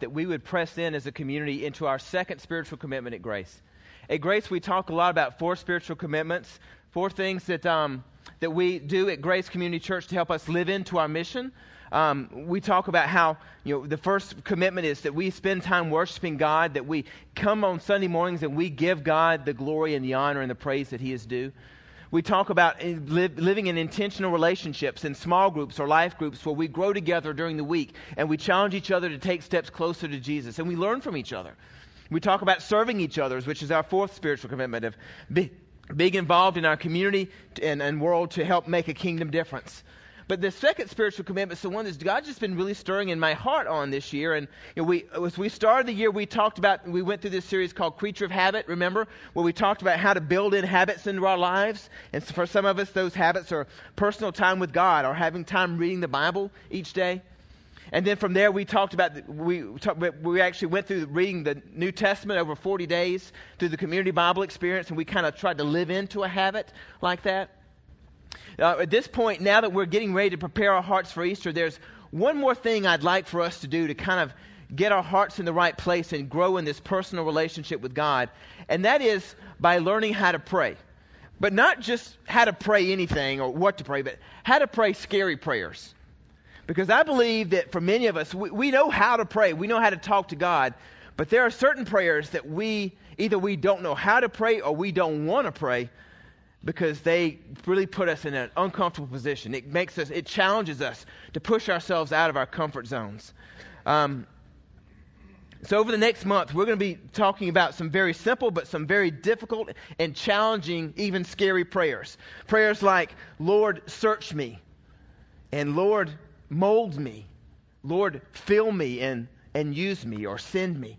that we would press in as a community into our second spiritual commitment at Grace. At Grace, we talk a lot about four spiritual commitments, four things that, um, that we do at Grace Community Church to help us live into our mission. Um, we talk about how you know the first commitment is that we spend time worshiping God, that we come on Sunday mornings and we give God the glory and the honor and the praise that He is due. We talk about eh, living in intentional relationships in small groups or life groups where we grow together during the week and we challenge each other to take steps closer to Jesus and we learn from each other. We talk about serving each other, which is our fourth spiritual commitment of being involved in our community and, and world to help make a kingdom difference. But the second spiritual commitment is the one that God's just been really stirring in my heart on this year. And you know, we, as we started the year, we talked about, we went through this series called Creature of Habit, remember? Where we talked about how to build in habits into our lives. And for some of us, those habits are personal time with God or having time reading the Bible each day. And then from there, we talked about, we, we actually went through reading the New Testament over 40 days through the community Bible experience, and we kind of tried to live into a habit like that. Uh, at this point, now that we're getting ready to prepare our hearts for Easter, there's one more thing I'd like for us to do to kind of get our hearts in the right place and grow in this personal relationship with God, and that is by learning how to pray. But not just how to pray anything or what to pray, but how to pray scary prayers. Because I believe that for many of us, we, we know how to pray, we know how to talk to God, but there are certain prayers that we either we don't know how to pray or we don't want to pray because they really put us in an uncomfortable position. It makes us, it challenges us to push ourselves out of our comfort zones. Um, so, over the next month, we're going to be talking about some very simple but some very difficult and challenging, even scary prayers. Prayers like, Lord, search me, and Lord, mold me, Lord, fill me and, and use me or send me.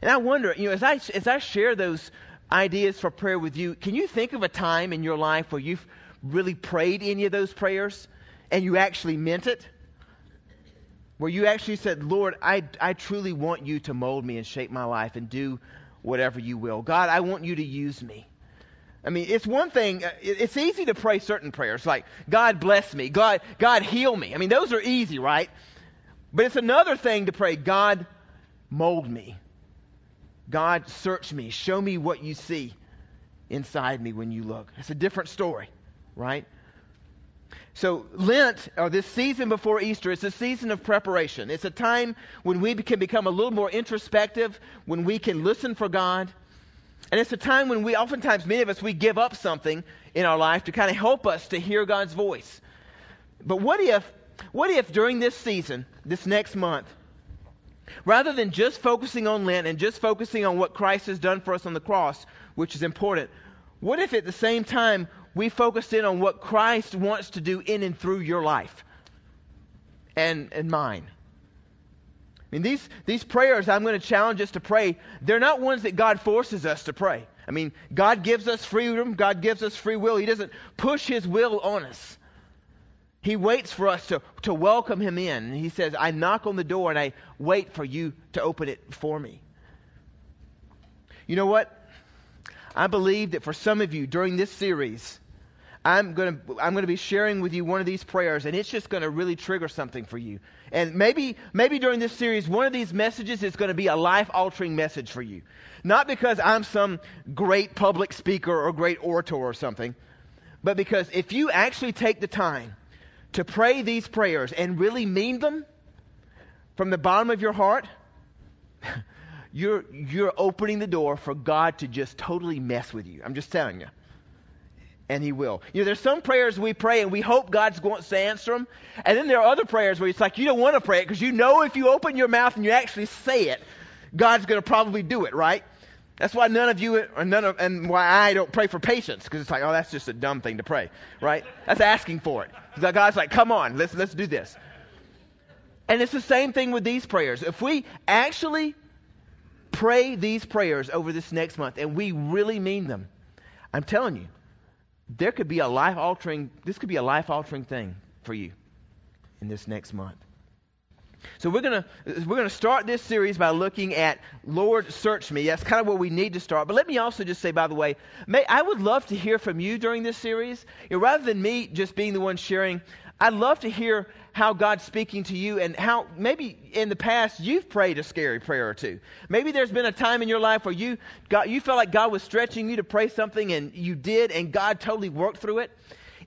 And I wonder, you know, as I, as I share those ideas for prayer with you, can you think of a time in your life where you've really prayed any of those prayers and you actually meant it? Where you actually said, Lord, I, I truly want you to mold me and shape my life and do whatever you will. God, I want you to use me. I mean, it's one thing, uh, it's easy to pray certain prayers like, God bless me, God, God heal me. I mean, those are easy, right? But it's another thing to pray, God mold me. God, search me. Show me what you see inside me when you look. It's a different story, right? So, Lent, or this season before Easter, is a season of preparation. It's a time when we can become a little more introspective, when we can listen for God. And it's a time when we, oftentimes, many of us, we give up something in our life to kind of help us to hear God's voice. But what if, what if during this season, this next month, Rather than just focusing on Lent and just focusing on what Christ has done for us on the cross, which is important, what if at the same time we focused in on what Christ wants to do in and through your life and, and mine? I mean, these, these prayers I'm going to challenge us to pray, they're not ones that God forces us to pray. I mean, God gives us freedom, God gives us free will. He doesn't push His will on us. He waits for us to, to welcome him in. He says, I knock on the door and I wait for you to open it for me. You know what? I believe that for some of you during this series, I'm going to I'm going to be sharing with you one of these prayers and it's just going to really trigger something for you. And maybe maybe during this series one of these messages is going to be a life-altering message for you. Not because I'm some great public speaker or great orator or something, but because if you actually take the time to pray these prayers and really mean them from the bottom of your heart, you're, you're opening the door for God to just totally mess with you. I'm just telling you. And He will. You know, there's some prayers we pray and we hope God's going to answer them. And then there are other prayers where it's like you don't want to pray it because you know if you open your mouth and you actually say it, God's going to probably do it, right? That's why none of you, or none of, and why I don't pray for patience, because it's like, oh, that's just a dumb thing to pray, right? That's asking for it. Because God's like, come on, let's let's do this. And it's the same thing with these prayers. If we actually pray these prayers over this next month and we really mean them, I'm telling you, there could be a life altering. This could be a life altering thing for you in this next month. So we're gonna we're gonna start this series by looking at Lord, search me. That's kind of where we need to start. But let me also just say, by the way, may, I would love to hear from you during this series. You know, rather than me just being the one sharing, I'd love to hear how God's speaking to you and how maybe in the past you've prayed a scary prayer or two. Maybe there's been a time in your life where you got, you felt like God was stretching you to pray something and you did and God totally worked through it.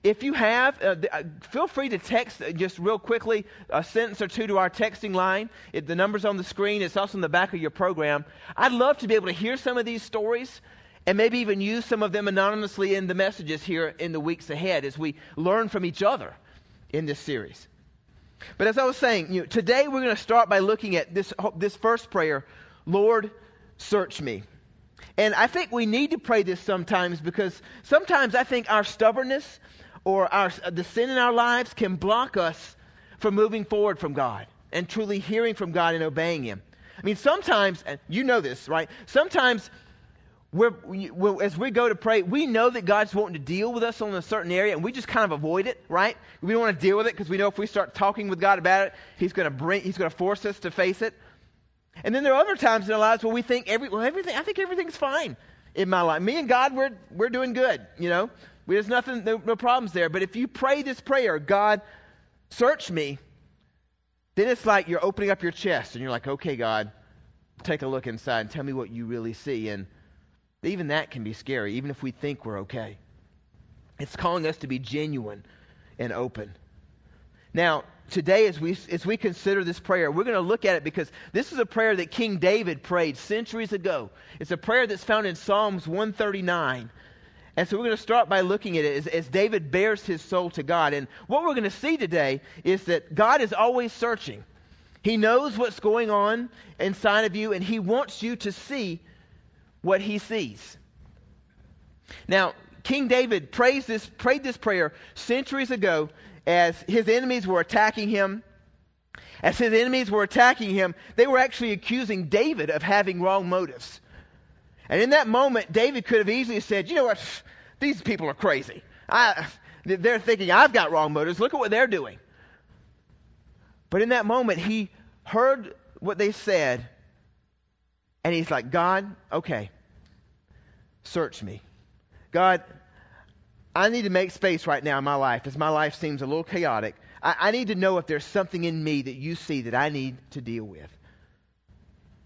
If you have, uh, uh feel free to text uh, just real quickly a sentence or two to our texting line. It, the number's on the screen. It's also in the back of your program. I'd love to be able to hear some of these stories and maybe even use some of them anonymously in the messages here in the weeks ahead as we learn from each other in this series. But as I was saying, you know, today we're going to start by looking at this, this first prayer Lord, search me. And I think we need to pray this sometimes because sometimes I think our stubbornness or our, uh, the sin in our lives can block us from moving forward from God and truly hearing from God and obeying Him. I mean, sometimes, you know this, right? Sometimes we're, we, as we go to pray, we know that God's wanting to deal with us on a certain area, and we just kind of avoid it, right? We don't want to deal with it because we know if we start talking with God about it, He's going to bring, He's going to force us to face it. And then there are other times in our lives where we think every, well, everything, I think everything's fine in my life. Me and God, we're we're doing good. You know, there's nothing, no, no problems there. But if you pray this prayer, God, search me, then it's like you're opening up your chest and you're like, okay, God, take a look inside and tell me what you really see and even that can be scary, even if we think we're okay. It's calling us to be genuine and open. Now, today, as we, as we consider this prayer, we're going to look at it because this is a prayer that King David prayed centuries ago. It's a prayer that's found in Psalms 139. And so we're going to start by looking at it as, as David bares his soul to God. And what we're going to see today is that God is always searching. He knows what's going on inside of you, and He wants you to see what he sees. Now, King David this, prayed this prayer centuries ago as his enemies were attacking him. As his enemies were attacking him, they were actually accusing David of having wrong motives. And in that moment, David could have easily said, You know what? These people are crazy. I, they're thinking I've got wrong motives. Look at what they're doing. But in that moment, he heard what they said and he's like, God, okay, search me. God, I need to make space right now in my life as my life seems a little chaotic. I, I, need to know if there's something in me that you see that I need to deal with.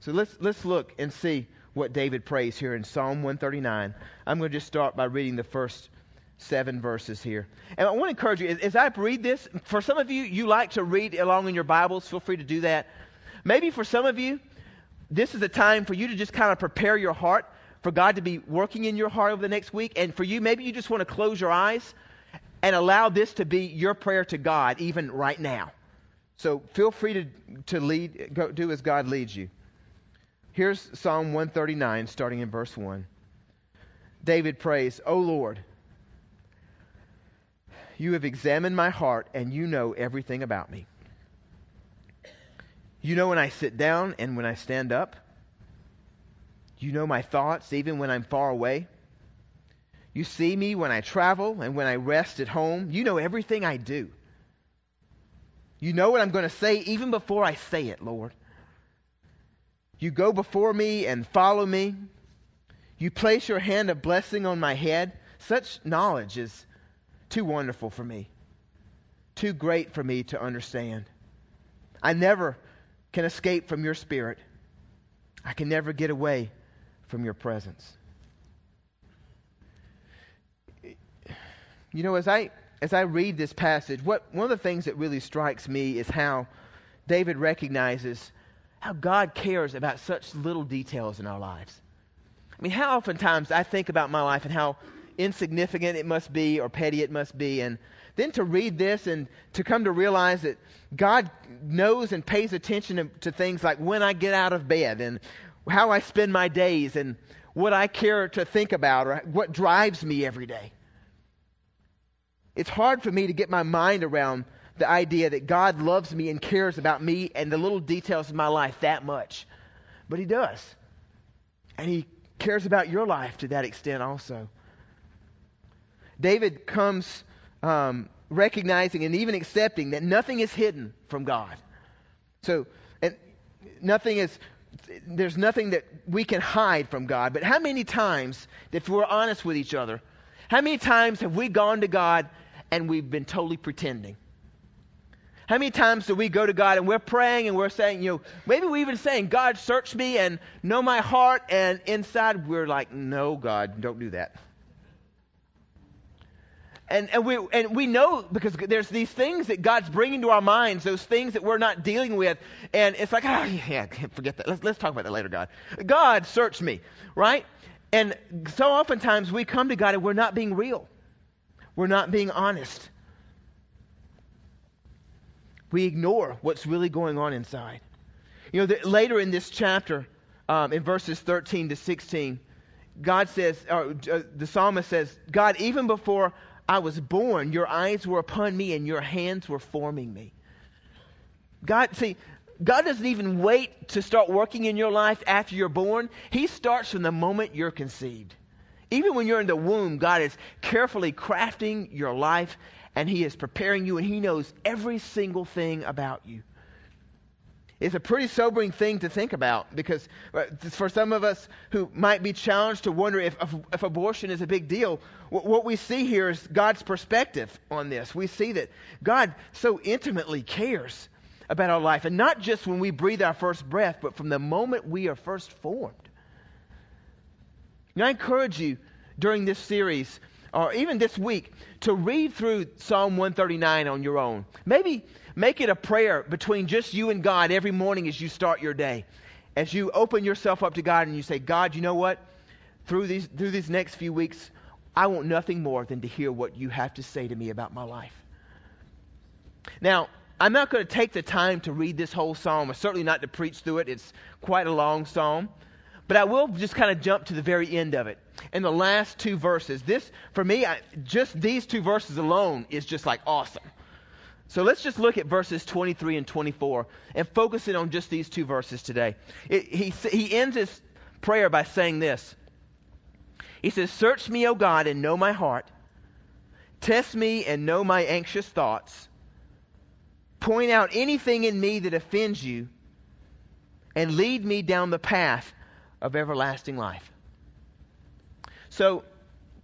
So let's, let's look and see what David prays here in Psalm 139. I'm going to just start by reading the first seven verses here. And I want to encourage you, as, I read this, for some of you, you like to read along in your Bibles. Feel free to do that. Maybe for some of you, this is a time for you to just kind of prepare your heart for God to be working in your heart over the next week. And for you, maybe you just want to close your eyes and allow this to be your prayer to God, even right now. So feel free to, to lead, go, do as God leads you. Here's Psalm 139, starting in verse 1. David prays, O Lord, you have examined my heart, and you know everything about me. You know when I sit down and when I stand up. You know my thoughts even when I'm far away. You see me when I travel and when I rest at home. You know everything I do. You know what I'm going to say even before I say it, Lord. You go before me and follow me. You place your hand of blessing on my head. Such knowledge is too wonderful for me, too great for me to understand. I never can escape from your spirit. I can never get away from your presence. You know, as I as I read this passage, what one of the things that really strikes me is how David recognizes how God cares about such little details in our lives. I mean, how oftentimes I think about my life and how insignificant it must be or petty it must be, and then to read this and to come to realize that God knows and pays attention to, to things like when I get out of bed and how I spend my days and what I care to think about or what drives me every day. It's hard for me to get my mind around the idea that God loves me and cares about me and the little details of my life that much. But He does. And He cares about your life to that extent also. David comes um, recognizing and even accepting that nothing is hidden from God. So, and nothing is, there's nothing that we can hide from God. But how many times, if we're honest with each other, how many times have we gone to God and we've been totally pretending? How many times do we go to God and we're praying and we're saying, you know, maybe we're even saying, God, search me and know my heart, and inside we're like, no, God, don't do that. And, and, we, and we know because there's these things that God's bringing to our minds, those things that we're not dealing with. And it's like, oh, yeah, forget that. Let's, let's talk about that later, God. God, search me, right? And so oftentimes we come to God and we're not being real. We're not being honest. We ignore what's really going on inside. You know, the, later in this chapter, um, in verses 13 to 16, God says, or, uh, the psalmist says, God, even before I was born, your eyes were upon me and your hands were forming me. God, see, God doesn't even wait to start working in your life after you're born. He starts from the moment you're conceived. Even when you're in the womb, God is carefully crafting your life and He is preparing you and He knows every single thing about you. It's a pretty sobering thing to think about because uh, for some of us who might be challenged to wonder if, if, if abortion is a big deal, what, what we see here is God's perspective on this. We see that God so intimately cares about our life, and not just when we breathe our first breath, but from the moment we are first formed. Now, I encourage you during this series, or even this week, to read through Psalm 139 on your own. Maybe Make it a prayer between just you and God every morning as you start your day. As you open yourself up to God and you say, God, you know what? Through these, through these next few weeks, I want nothing more than to hear what you have to say to me about my life. Now, I'm not going to take the time to read this whole psalm, or certainly not to preach through it. It's quite a long psalm. But I will just kind of jump to the very end of it. In the last two verses, this, for me, I, just these two verses alone is just like awesome. So let's just look at verses 23 and 24 and focus in on just these two verses today. It, he, he ends his prayer by saying this He says, Search me, O God, and know my heart. Test me and know my anxious thoughts. Point out anything in me that offends you, and lead me down the path of everlasting life. So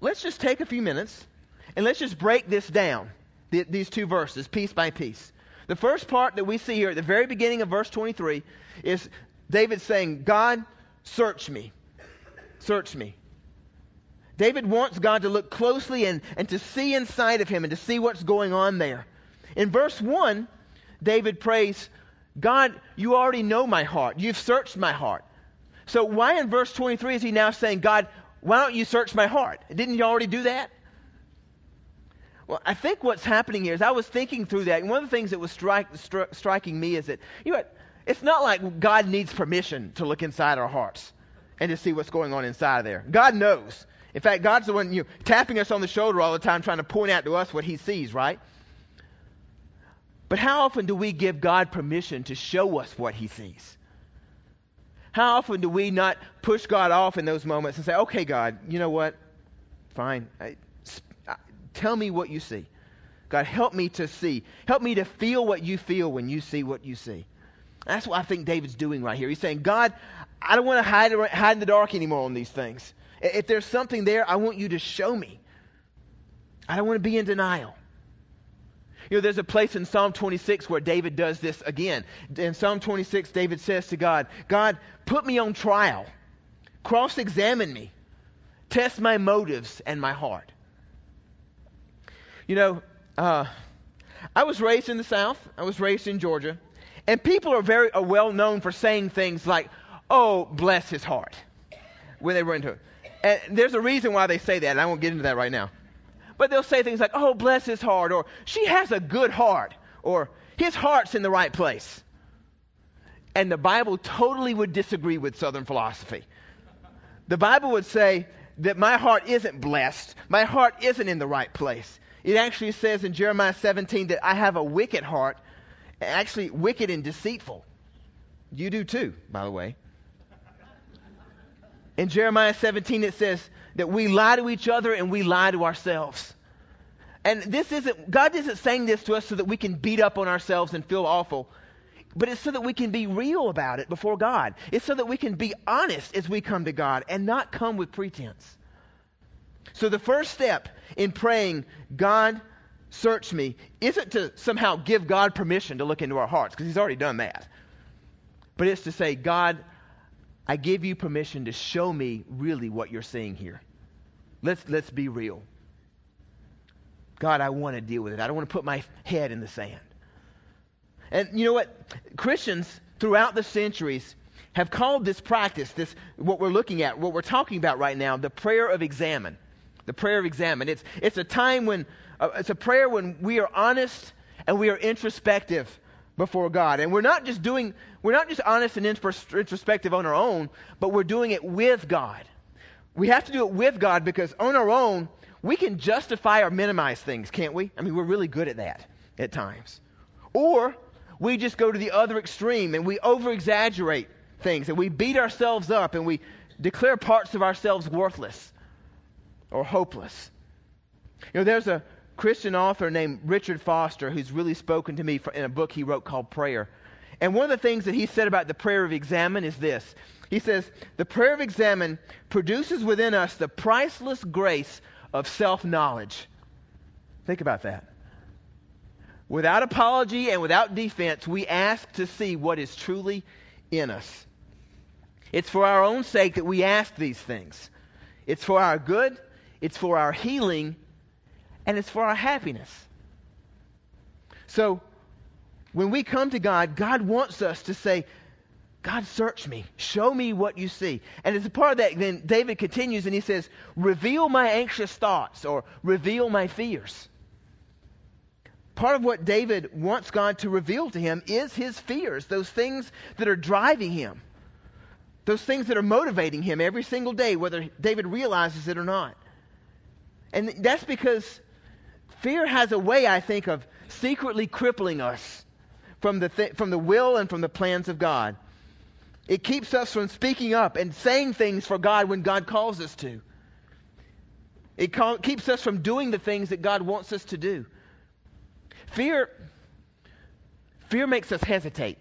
let's just take a few minutes and let's just break this down the, these two verses, piece by piece. The first part that we see here at the very beginning of verse 23 is David saying, God, search me. Search me. David wants God to look closely and, and to see inside of him and to see what's going on there. In verse 1, David prays, God, you already know my heart. You've searched my heart. So why in verse 23 is he now saying, God, why don't you search my heart? Didn't you already do that? Well, I think what's happening here is I was thinking through that, and one of the things that was stri- stri- striking me is that, you know? It's not like God needs permission to look inside our hearts and to see what's going on inside of there. God knows. In fact, God's the one you know, tapping us on the shoulder all the time, trying to point out to us what He sees, right? But how often do we give God permission to show us what He sees? How often do we not push God off in those moments and say, okay, God, you know what? Fine. I, Tell me what you see. God, help me to see. Help me to feel what you feel when you see what you see. That's what I think David's doing right here. He's saying, God, I don't want to hide, hide in the dark anymore on these things. If there's something there, I want you to show me. I don't want to be in denial. You know, there's a place in Psalm 26 where David does this again. In Psalm 26, David says to God, God, put me on trial, cross examine me, test my motives and my heart. You know, uh, I was raised in the South. I was raised in Georgia. And people are very are well known for saying things like, oh, bless his heart, when they run into it. And there's a reason why they say that, and I won't get into that right now. But they'll say things like, oh, bless his heart, or she has a good heart, or his heart's in the right place. And the Bible totally would disagree with Southern philosophy. The Bible would say that my heart isn't blessed, my heart isn't in the right place. It actually says in Jeremiah 17 that I have a wicked heart, actually wicked and deceitful. You do too, by the way. In Jeremiah 17 it says that we lie to each other and we lie to ourselves. And this isn't, God isn't saying this to us so that we can beat up on ourselves and feel awful, but it's so that we can be real about it before God. It's so that we can be honest as we come to God and not come with pretense. So the first step in praying, God, search me, isn't to somehow give God permission to look into our hearts, because He's already done that. But it's to say, God, I give you permission to show me really what you're seeing here. Let's, let's be real. God, I want to deal with it. I don't want to put my head in the sand. And you know what? Christians throughout the centuries have called this practice, this what we're looking at, what we're talking about right now, the prayer of examen. The prayer of examen. It's it's a time when uh, it's a prayer when we are honest and we are introspective before God. And we're not just doing we're not just honest and introspective on our own, but we're doing it with God. We have to do it with God because on our own we can justify or minimize things, can't we? I mean, we're really good at that at times. Or we just go to the other extreme and we over exaggerate things and we beat ourselves up and we declare parts of ourselves worthless or hopeless. You know, there's a Christian author named Richard Foster who's really spoken to me in a book he wrote called Prayer. And one of the things that he said about the prayer of examen is this. He says, The prayer of examen produces within us the priceless grace of self knowledge. Think about that. Without apology and without defense, we ask to see what is truly in us. It's for our own sake that we ask these things. It's for our good, it's for our healing, and it's for our happiness. So, when we come to God, God wants us to say, God, search me. Show me what you see. And as a part of that, then David continues and he says, Reveal my anxious thoughts or reveal my fears. Part of what David wants God to reveal to him is his fears, those things that are driving him, those things that are motivating him every single day, whether David realizes it or not. And that's because fear has a way, I think, of secretly crippling us from the, th- from the will and from the plans of God. It keeps us from speaking up and saying things for God when God calls us to. It call, keeps us from doing the things that God wants us to do. Fear, fear makes us hesitate.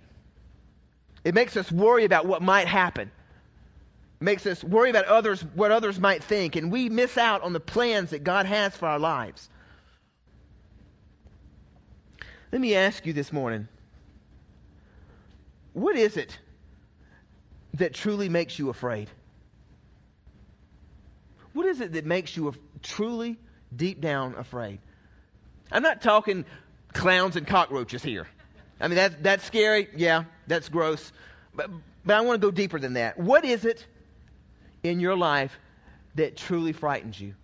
It makes us worry about what might happen. It makes us worry about others, what others might think, and we miss out on the plans that God has for our lives. Let me ask you this morning what is it that truly makes you afraid? What is it that makes you truly, deep down, afraid? I'm not talking clowns and cockroaches here. I mean, that, that's scary. Yeah, that's gross. But, but I want to go deeper than that. What is it in your life that truly frightens you?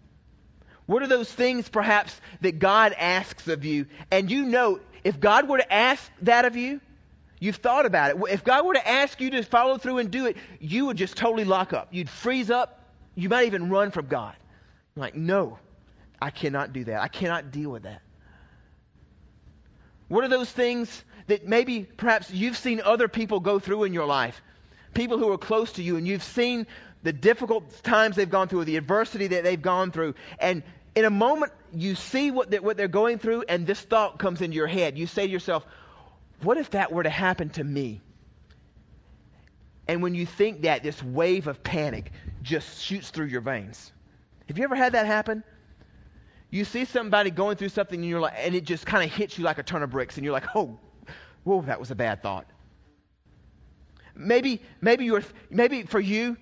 What are those things, perhaps, that God asks of you? And you know, if God were to ask that of you, You've thought about it. If God were to ask you to follow through and do it, you would just totally lock up. You'd freeze up. You might even run from God. like, no, I cannot do that. I cannot deal with that. What are those things that maybe perhaps you've seen other people go through in your life? People who are close to you, and you've seen the difficult times they've gone through, the adversity that they've gone through, and in a moment you see what they're, what they're going through, and this thought comes into your head. You say to yourself, what if that were to happen to me? And when you think that, this wave of panic just shoots through your veins. Have you ever had that happen? You see somebody going through something and you're like, and it just kind of hits you like a ton of bricks, and you're like, oh, whoa, that was a bad thought. Maybe, maybe you're, maybe for you,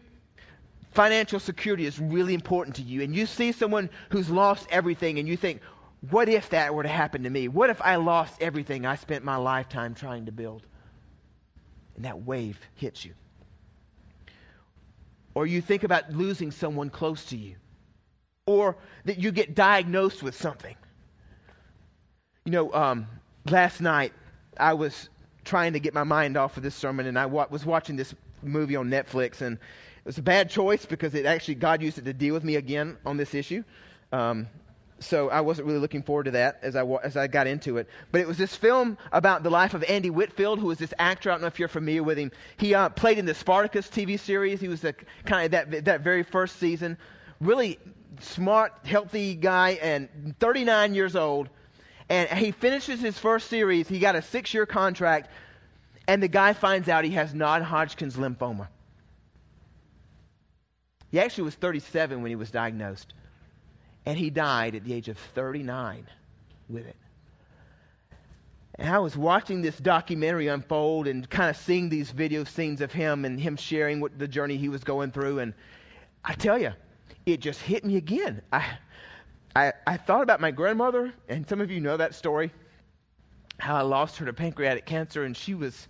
financial security is really important to you, and you see someone who's lost everything, and you think, what if that were to happen to me? What if I lost everything I spent my lifetime trying to build? And that wave hits you. Or you think about losing someone close to you. Or that you get diagnosed with something. You know, um, last night I was trying to get my mind off of this sermon, and I wa- was watching this movie on Netflix, and it was a bad choice because it actually God used it to deal with me again on this issue. Um, so I wasn't really looking forward to that as I, as I got into it. But it was this film about the life of Andy Whitfield, who was this actor. I don't know if you're familiar with him. He uh, played in the Spartacus TV series. He was the kind of that, that very first season. Really smart, healthy guy, and 39 years old. And he finishes his first series. He got a six year contract, and the guy finds out he has non Hodgkin's lymphoma. He actually was 37 when he was diagnosed. And he died at the age of 39, with it. And I was watching this documentary unfold and kind of seeing these video scenes of him and him sharing what the journey he was going through. And I tell you, it just hit me again. I, I, I thought about my grandmother, and some of you know that story, how I lost her to pancreatic cancer, and she was,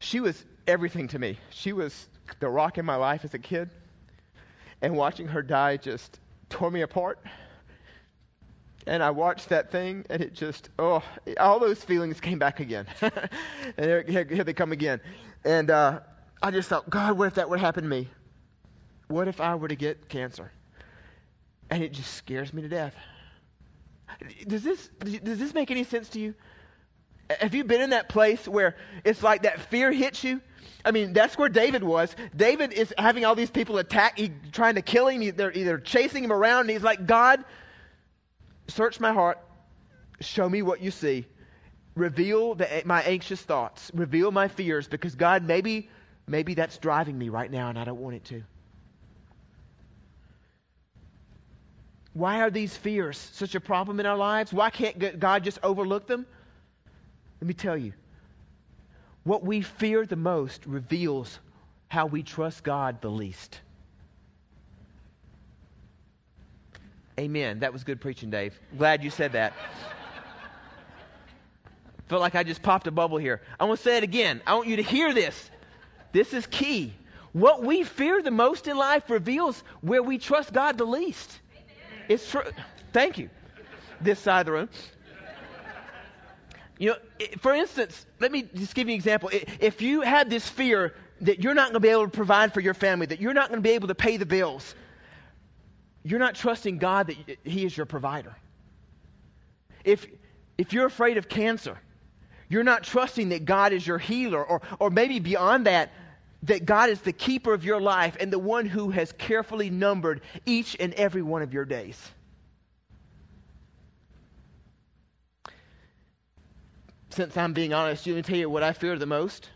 she was everything to me. She was the rock in my life as a kid, and watching her die just tore me apart and I watched that thing, and it just, oh, all those feelings came back again. and here, here, they come again. And uh, I just thought, God, what if that would happen to me? What if I were to get cancer? And it just scares me to death. Does this, does this make any sense to you? Have you been in that place where it's like that fear hits you? I mean, that's where David was. David is having all these people attack, he, trying to kill him. They're either chasing him around, and he's like, God, Search my heart. Show me what you see. Reveal the, my anxious thoughts. Reveal my fears because God, maybe, maybe that's driving me right now and I don't want it to. Why are these fears such a problem in our lives? Why can't God just overlook them? Let me tell you. What we fear the most reveals how we trust God the least. Amen. That was good preaching, Dave. Glad you said that. Felt like I just popped a bubble here. I want to say it again. I want you to hear this. This is key. What we fear the most in life reveals where we trust God the least. Amen. It's true. Thank you. This side of the room. You know, for instance, let me just give you an example. If you had this fear that you're not going to be able to provide for your family, that you're not going to be able to pay the bills, you're not trusting God that He is your provider. If, if you're afraid of cancer, you're not trusting that God is your healer, or, or maybe beyond that, that God is the keeper of your life and the one who has carefully numbered each and every one of your days. Since I'm being honest, let me tell you what I fear the most.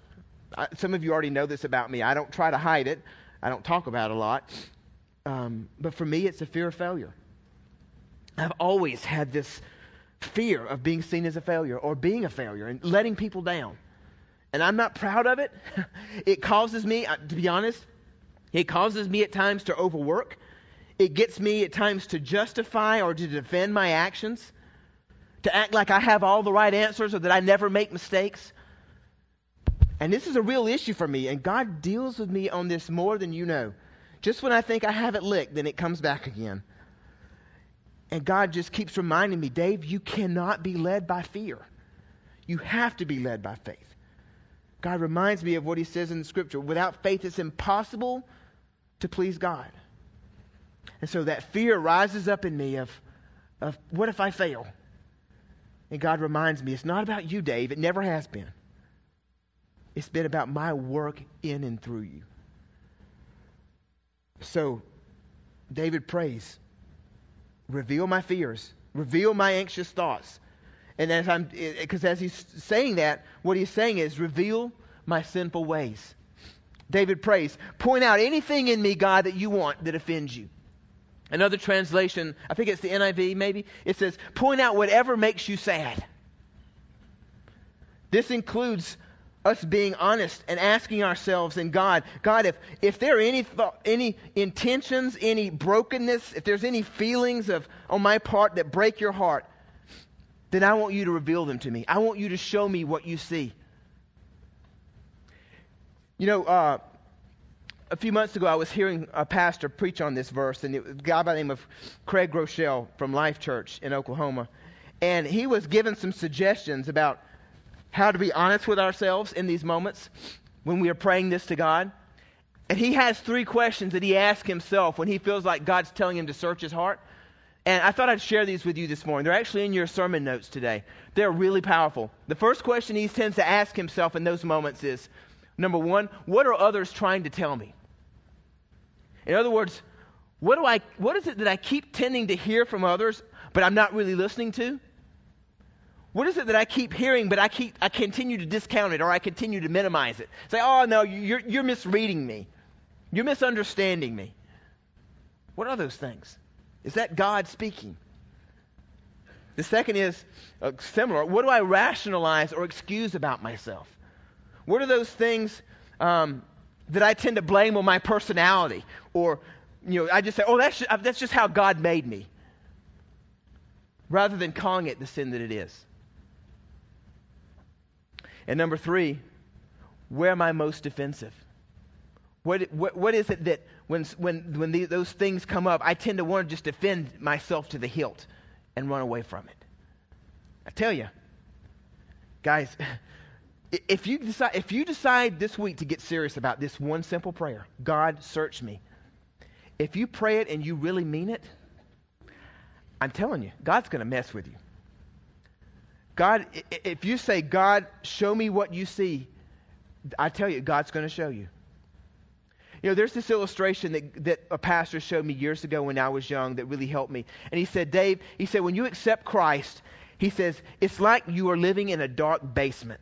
I, some of you already know this about me. I don't try to hide it. I don't talk about it a lot. Um, but for me, it's a fear of failure. I've always had this fear of being seen as a failure or being a failure and letting people down. And I'm not proud of it. it causes me, uh, to be honest, it causes me at times to overwork. It gets me at times to justify or to defend my actions, to act like I have all the right answers or that I never make mistakes. And this is a real issue for me, and God deals with me on this more than you know. Just when I think I have it licked, then it comes back again. And God just keeps reminding me, Dave, you cannot be led by fear. You have to be led by faith. God reminds me of what he says in the scripture without faith, it's impossible to please God. And so that fear rises up in me of, of what if I fail? And God reminds me, it's not about you, Dave. It never has been. It's been about my work in and through you. So David prays, reveal my fears, reveal my anxious thoughts. And as I'm, because as he's saying that, what he's saying is, reveal my sinful ways. David prays, point out anything in me, God, that you want that offends you. Another translation, I think it's the NIV maybe, it says, point out whatever makes you sad. This includes us being honest and asking ourselves and God, God, if, if there are any, thought, any intentions, any brokenness, if there's any feelings of on my part that break your heart, then I want you to reveal them to me. I want you to show me what you see. You know, uh, a few months ago, I was hearing a pastor preach on this verse, and it was a guy by the name of Craig Groeschel from Life Church in Oklahoma. And he was given some suggestions about how to be honest with ourselves in these moments when we are praying this to God. And he has three questions that he asks himself when he feels like God's telling him to search his heart. And I thought I'd share these with you this morning. They're actually in your sermon notes today. They're really powerful. The first question he tends to ask himself in those moments is number one, what are others trying to tell me? In other words, what, do I, what is it that I keep tending to hear from others, but I'm not really listening to? What is it that I keep hearing, but I keep I continue to discount it or I continue to minimize it? Say, oh no, you're you're misreading me. You're misunderstanding me. What are those things? Is that God speaking? The second is uh, similar. What do I rationalize or excuse about myself? What are those things um, that I tend to blame on my personality? Or, you know, I just say, oh, that's just, uh, that's just how God made me. Rather than calling it the sin that it is. And number three, where am I most defensive? What, what, what is it that when, when, when the, those things come up, I tend to want to just defend myself to the hilt and run away from it? I tell you, guys, if you decide, if you decide this week to get serious about this one simple prayer, God, search me. If you pray it and you really mean it, I'm telling you, God's going to mess with you. God, if you say, God, show me what you see, I tell you, God's going to show you. You know, there's this illustration that, that a pastor showed me years ago when I was young that really helped me. And he said, Dave, he said, when you accept Christ, he says, it's like you are living in a dark basement.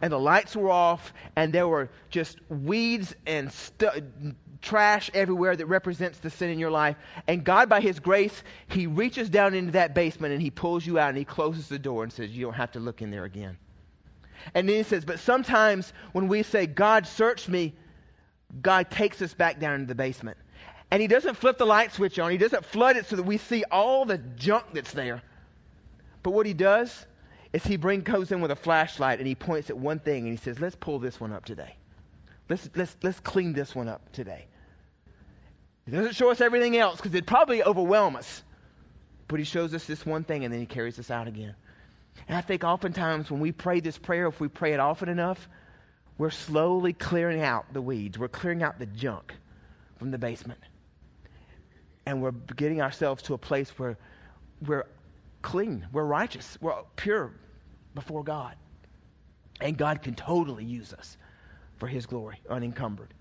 And the lights were off, and there were just weeds and stu- trash everywhere that represents the sin in your life. And God, by His grace, He reaches down into that basement and He pulls you out and He closes the door and says, You don't have to look in there again. And then He says, But sometimes when we say, God, search me, God takes us back down into the basement. And He doesn't flip the light switch on, He doesn't flood it so that we see all the junk that's there. But what He does is He bring, goes in with a flashlight and He points at one thing and He says, Let's pull this one up today. Let's, let's, let's clean this one up today. He doesn't show us everything else because it'd probably overwhelm us. But he shows us this one thing and then he carries us out again. And I think oftentimes when we pray this prayer, if we pray it often enough, we're slowly clearing out the weeds. We're clearing out the junk from the basement. And we're getting ourselves to a place where we're clean, we're righteous, we're pure before God. And God can totally use us for his glory, unencumbered.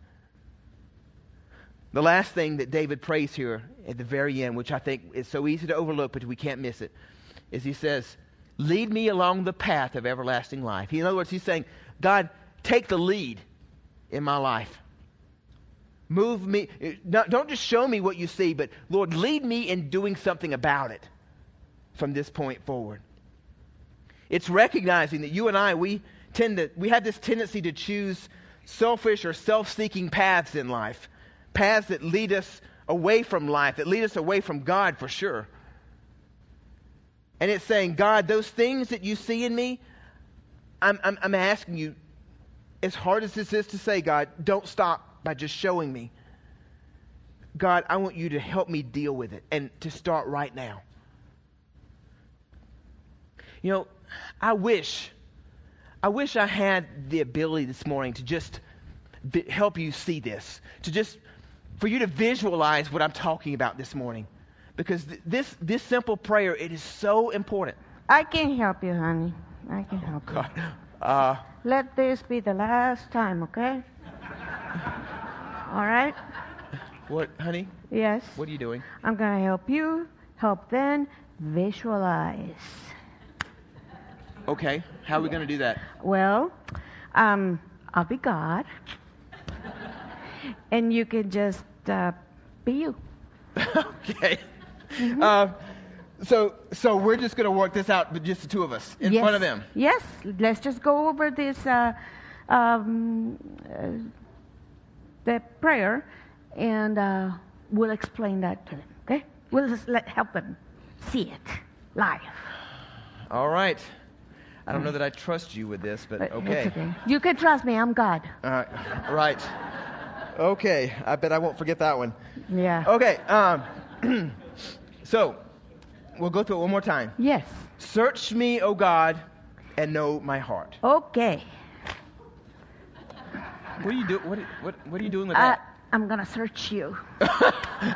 The last thing that David prays here at the very end, which I think is so easy to overlook, but we can't miss it, is he says, Lead me along the path of everlasting life. In other words, he's saying, God, take the lead in my life. Move me. Don't just show me what you see, but Lord, lead me in doing something about it from this point forward. It's recognizing that you and I, we tend to, we have this tendency to choose selfish or self seeking paths in life paths that lead us away from life, that lead us away from God for sure. And it's saying, God, those things that you see in me, I'm, I'm, I'm asking you, as hard as this is to say, God, don't stop by just showing me. God, I want you to help me deal with it and to start right now. You know, I wish, I wish I had the ability this morning to just help you see this, to just for you to visualize what I'm talking about this morning. Because th- this, this simple prayer, it is so important. I can help you, honey. I can help God. you. Uh, Let this be the last time, okay? All right? What, honey? Yes. What are you doing? I'm going to help you, help them visualize. Okay. How are we going to do that? Well, um, I'll be God and you can just uh, be you. okay. Mm-hmm. Uh, so, so we're just going to work this out, but just the two of us in yes. front of them. Yes. Let's just go over this, uh, um, uh, the prayer, and uh, we'll explain that to them. Okay? We'll just let help them see it live. All right. I don't know that I trust you with this, but okay. okay. You can trust me. I'm God. Uh, right. Okay, I bet I won't forget that one. Yeah. Okay, um, so we'll go through it one more time. Yes. Search me, O God, and know my heart. Okay. What are you doing? What, what, what are you doing with uh, that? I'm gonna search you.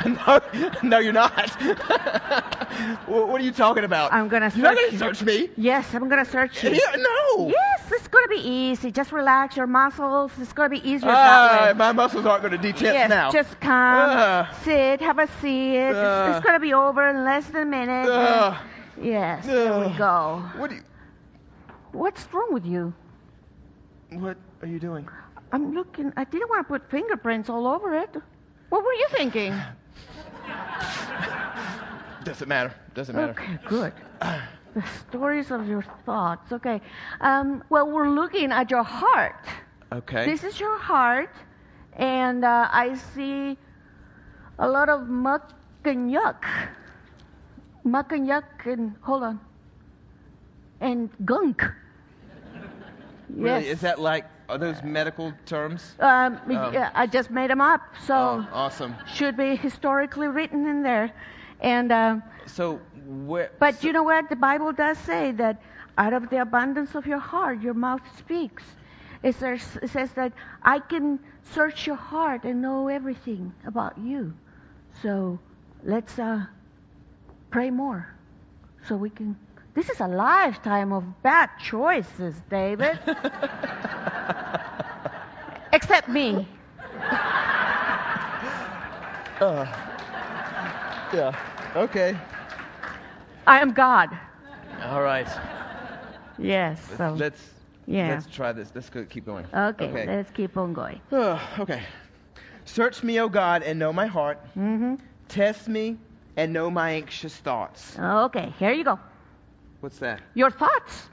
no, no, you're not. what are you talking about? I'm gonna. You're not gonna search me. Yes, I'm gonna search you. Yeah, no. Yes, it's gonna be easy. Just relax your muscles. It's gonna be easier uh. My muscles aren't gonna detense yes, now. just come, uh, sit, have a seat. Uh, it's, it's, gonna be over in less than a minute. Uh, yes, there we go. What? You... What's wrong with you? What are you doing? I'm looking. I didn't want to put fingerprints all over it. What were you thinking? Doesn't matter. Doesn't matter. Okay, good. The stories of your thoughts. Okay. Um, well, we're looking at your heart. Okay. This is your heart, and uh, I see a lot of muck and yuck. Muck and yuck, and hold on. And gunk. Really? Yes. Is that like are those medical terms? Um, Um, yeah, I just made them up, so Oh, awesome. should be historically written in there. And uh, So where? but you know what? The Bible does say that out of the abundance of your heart, your mouth speaks. It says, it says that I can search your heart and know everything about you. So let's uh, pray more, so we can. This is a lifetime of bad choices, David. Except me. Uh, yeah. Okay. I am God. All right. Yes. So Let's yeah. let's try this. Let's go, keep going. Okay, Okay. let's keep on going. Uh, okay. Search me, O God, and know my heart. Mm-hmm. Test me and know my anxious thoughts. Okay, here you go. What's that? Your thoughts.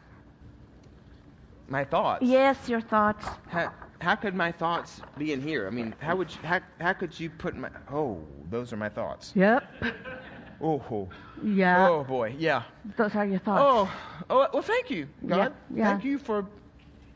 My thoughts. Yes, your thoughts. How, how could my thoughts be in here? I mean, how would you, how, how could you put my oh those are my thoughts. Yep. Oh oh, Yeah. oh boy yeah. Those are your thoughts. Oh oh well thank you God Yeah, yeah. thank you for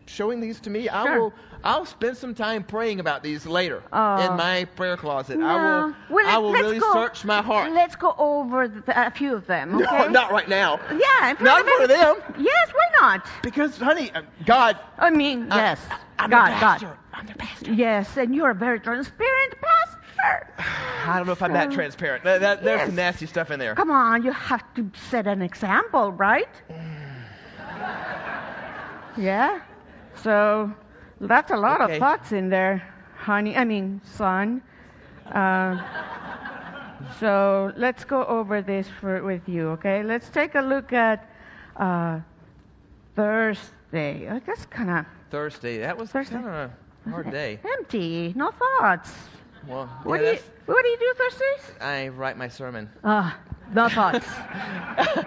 showing these to me. I will I'll spend some time praying about these later Oh. in my prayer closet. No. I will Well, I will really go- search my heart. Let's go over the, a few of them, okay? No, not right now. Yeah, in front Not of in front of them. Yes, why not? Because honey, uh, God. I mean, I- yes. I'm God, the pastor. God. I'm the pastor. Yes, and you're a very transparent pastor. I don't know if I'm that transparent. That, that, there's Yes. some nasty stuff in there. Come on, you have to set an example, right? yeah. So that's a lot Okay. of thoughts in there, honey. I mean, son. Uh, so let's go over this for, with you, okay? Let's take a look at uh, Thursday. I guess kind of Thursday. That was Thursday. kind of a hard day. empty. No thoughts. Well, What yeah, do you What do you do Thursdays? I write my sermon. Ah, no thoughts.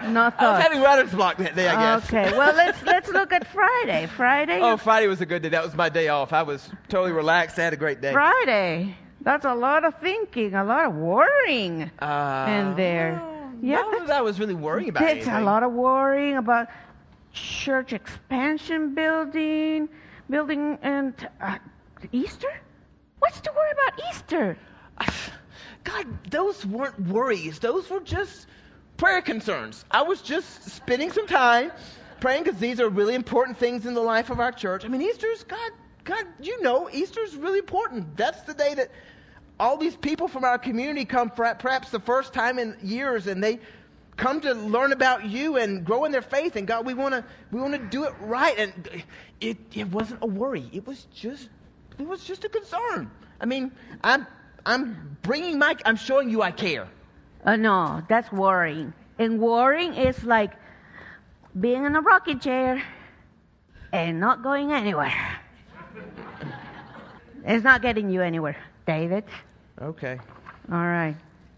No I was thoughts. having writer's block that day, I guess. Okay, well let's let's look at Friday. Friday. Oh, Friday was a good day. That was my day off. I was totally relaxed. I had a great day. Friday. That's a lot of thinking, a lot of worrying. Uh, in there. Yeah, not that's- that I was really worrying about anything. a lot of worrying about church expansion building, building and uh, Easter. What's to worry about Easter? God, those weren't worries. Those were just prayer concerns. I was just spending some time praying because these are really important things in the life of our church. I mean, Easter's, God, God, you know, Easter's really important. That's the day that all these people from our community come for perhaps the first time in years and they come to learn about you and grow in their faith and God we want to we want to do it right and it it wasn't a worry it was just it was just a concern I mean I'm I'm bringing my I'm showing you I care Uh, no, that's worrying. And worrying is like being in a rocking chair and not going anywhere. It's not getting you anywhere, David. okay All right.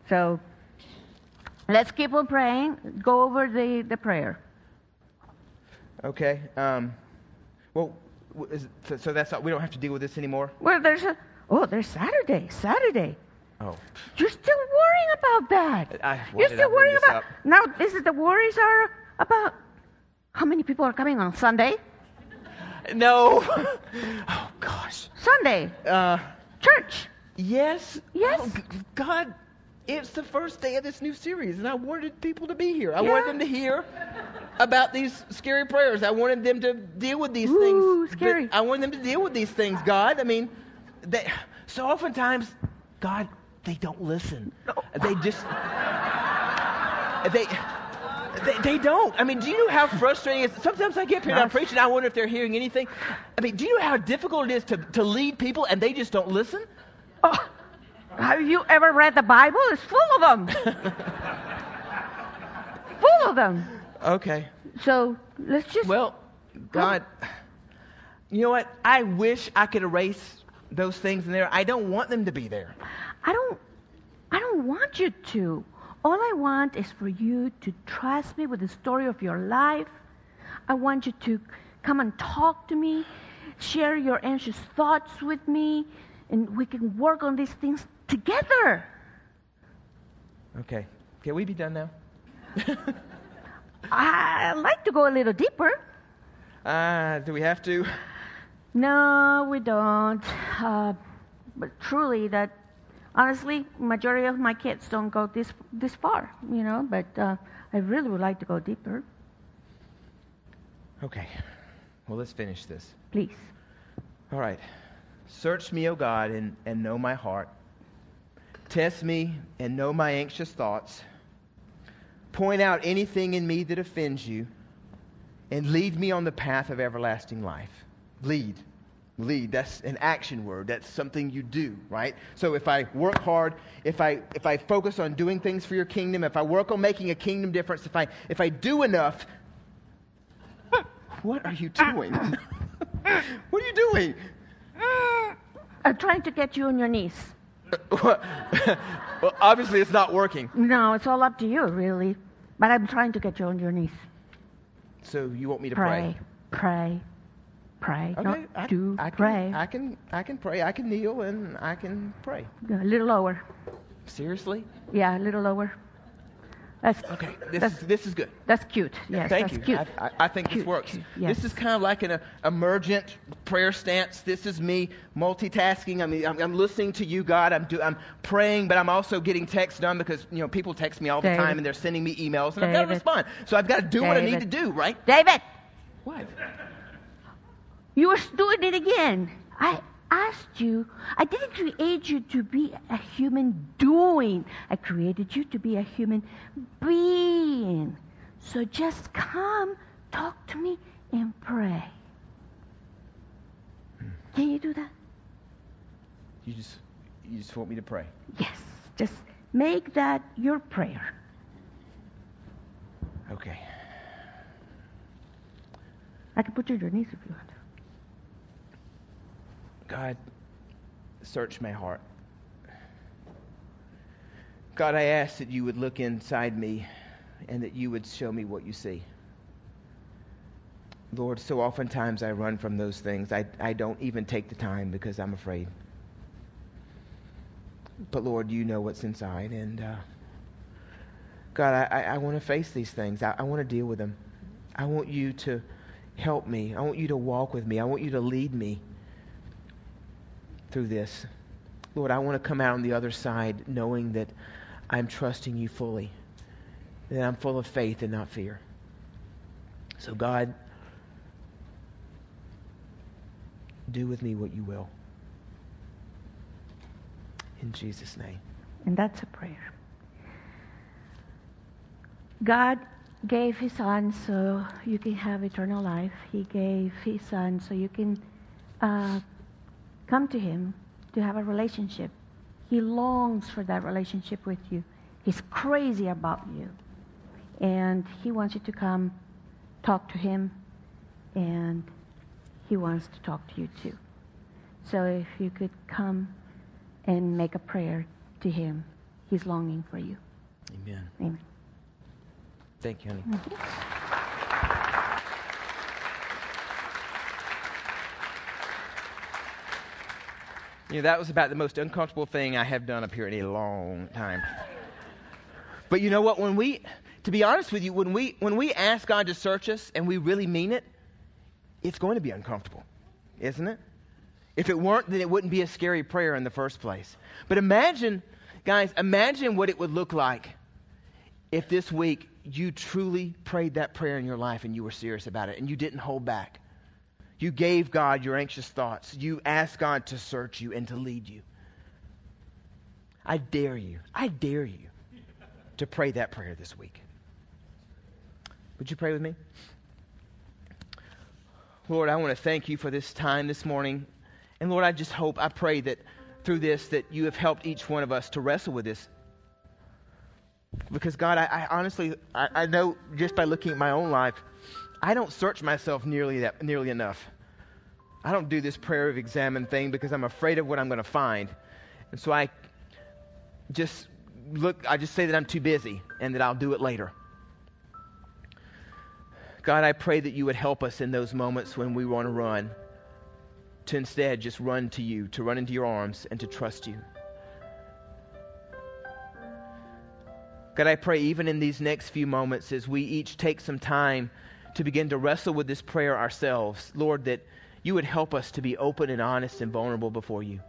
So let's keep on praying. Go over the, the prayer. okay um well is, so, so that's not, we don't have to deal with this anymore Well, there's a. Oh, there's Saturday. Saturday. oh You're still worrying about that. I, You're still worrying about. up? Now, this is the worries are about how many people are coming on Sunday. no oh gosh Sunday, uh church. Yes. Yes. Oh, God, it's the first day of this new series, and I wanted people to be here. I Yeah. wanted them to hear about these scary prayers. I wanted them to deal with these Ooh, things. scary. I wanted them to deal with these things, God. I mean, they, so oftentimes, God, they don't listen. They just, they, they, they don't. I mean, do you know how frustrating it is? Sometimes I get here and I'm preaching, I wonder if they're hearing anything. I mean, do you know how difficult it is to, to lead people and they just don't listen? Oh, have you ever read the Bible? It's full of them. full of them. Okay. So let's just. Well, God, you know what? I wish I could erase those things in there. I don't want them to be there. I don't. I don't want you to. All I want is for you to trust me with the story of your life. I want you to come and talk to me, share your anxious thoughts with me, and we can work on these things together. Okay. Can we be done now? I'd like to go a little deeper. Uh, do we have to? No, we don't. Uh, but truly, that honestly, majority of my kids don't go this this far, you know. But uh, I really would like to go deeper. Okay. Well, let's finish this. Please. All right. Search me, O God, and, and know my heart. Test me and know my anxious thoughts. Point out anything in me that offends you, and lead me on the path of everlasting life. Lead. Lead. That's an action word. That's something you do, right? So if I work hard, if I if I focus on doing things for your kingdom, if I work on making a kingdom difference, if I if I do enough, what are you doing? what are you doing? I'm trying to get you on your knees. well, obviously it's not working. No, it's all up to you, really. But I'm trying to get you on your knees. So you want me to Pray, pray, pray. Okay, Not I, do I can, pray. I can, I can pray. I can kneel and I can pray. a little lower. Seriously? Yeah, a little lower. That's Okay, this That's- is this is good. that's cute. Yes, Thank that's you. cute. I, I, I think this works. cute, yes. This is kind of like an uh, emergent prayer stance. This is me multitasking. I mean, I'm, I'm listening to you, God. I'm do, I'm praying, but I'm also getting texts done because you know people text me all the time and they're sending me emails, and I've got to respond. So I've got to do what I need to do, right? David, What? You are doing it again. I asked you. I didn't create you to be a human doing. I created you to be a human being. So just come, talk to me, and pray. Hmm. Can you do that? You just you just want me to pray. Yes. Just make that your prayer. Okay. I can put you on your knees if you want. God, search my heart. God, I ask that you would look inside me and that you would show me what you see. Lord, so oftentimes I run from those things. I, I don't even take the time because I'm afraid. But Lord, you know what's inside. And uh, God, I, I, I want to face these things. I, I want to deal with them. I want you to help me. I want you to walk with me. I want you to lead me through this. Lord, I want to come out on the other side knowing that I'm trusting you fully, that I'm full of faith and not fear. So, God, do with me what you will. In Jesus' name. And that's a prayer. God gave his son so you can have eternal life. He gave his son so you can uh, come to him to have a relationship. He longs for that relationship with you. He's crazy about you. And he wants you to come talk to him, and he wants to talk to you too. So if you could come and make a prayer to him, he's longing for you. Amen. Amen. Thank you, honey. Mm-hmm. You know, that was about the most uncomfortable thing I have done up here in a long time. But you know what? When we, to be honest with you, when we when we ask God to search us and we really mean it, it's going to be uncomfortable, isn't it? If it weren't, then it wouldn't be a scary prayer in the first place. But imagine, guys, imagine what it would look like if this week you truly prayed that prayer in your life and you were serious about it and you didn't hold back. You gave God your anxious thoughts. You asked God to search you and to lead you. I dare you, I dare you to pray that prayer this week. Would you pray with me? Lord, I want to thank you for this time this morning. And Lord, I just hope, I pray that through this that you have helped each one of us to wrestle with this because God, I, I honestly, I, I know just by looking at my own life, I don't search myself nearly that nearly enough. I don't do this prayer of examen thing because I'm afraid of what I'm going to find, and so I just look, I just say that I'm too busy and that I'll do it later. God, I pray that you would help us in those moments when we want to run, to instead just run to you, to run into your arms, and to trust you. God, I pray even in these next few moments as we each take some time to begin to wrestle with this prayer ourselves, Lord, that you would help us to be open and honest and vulnerable before you.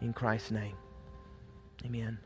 In Christ's name, amen.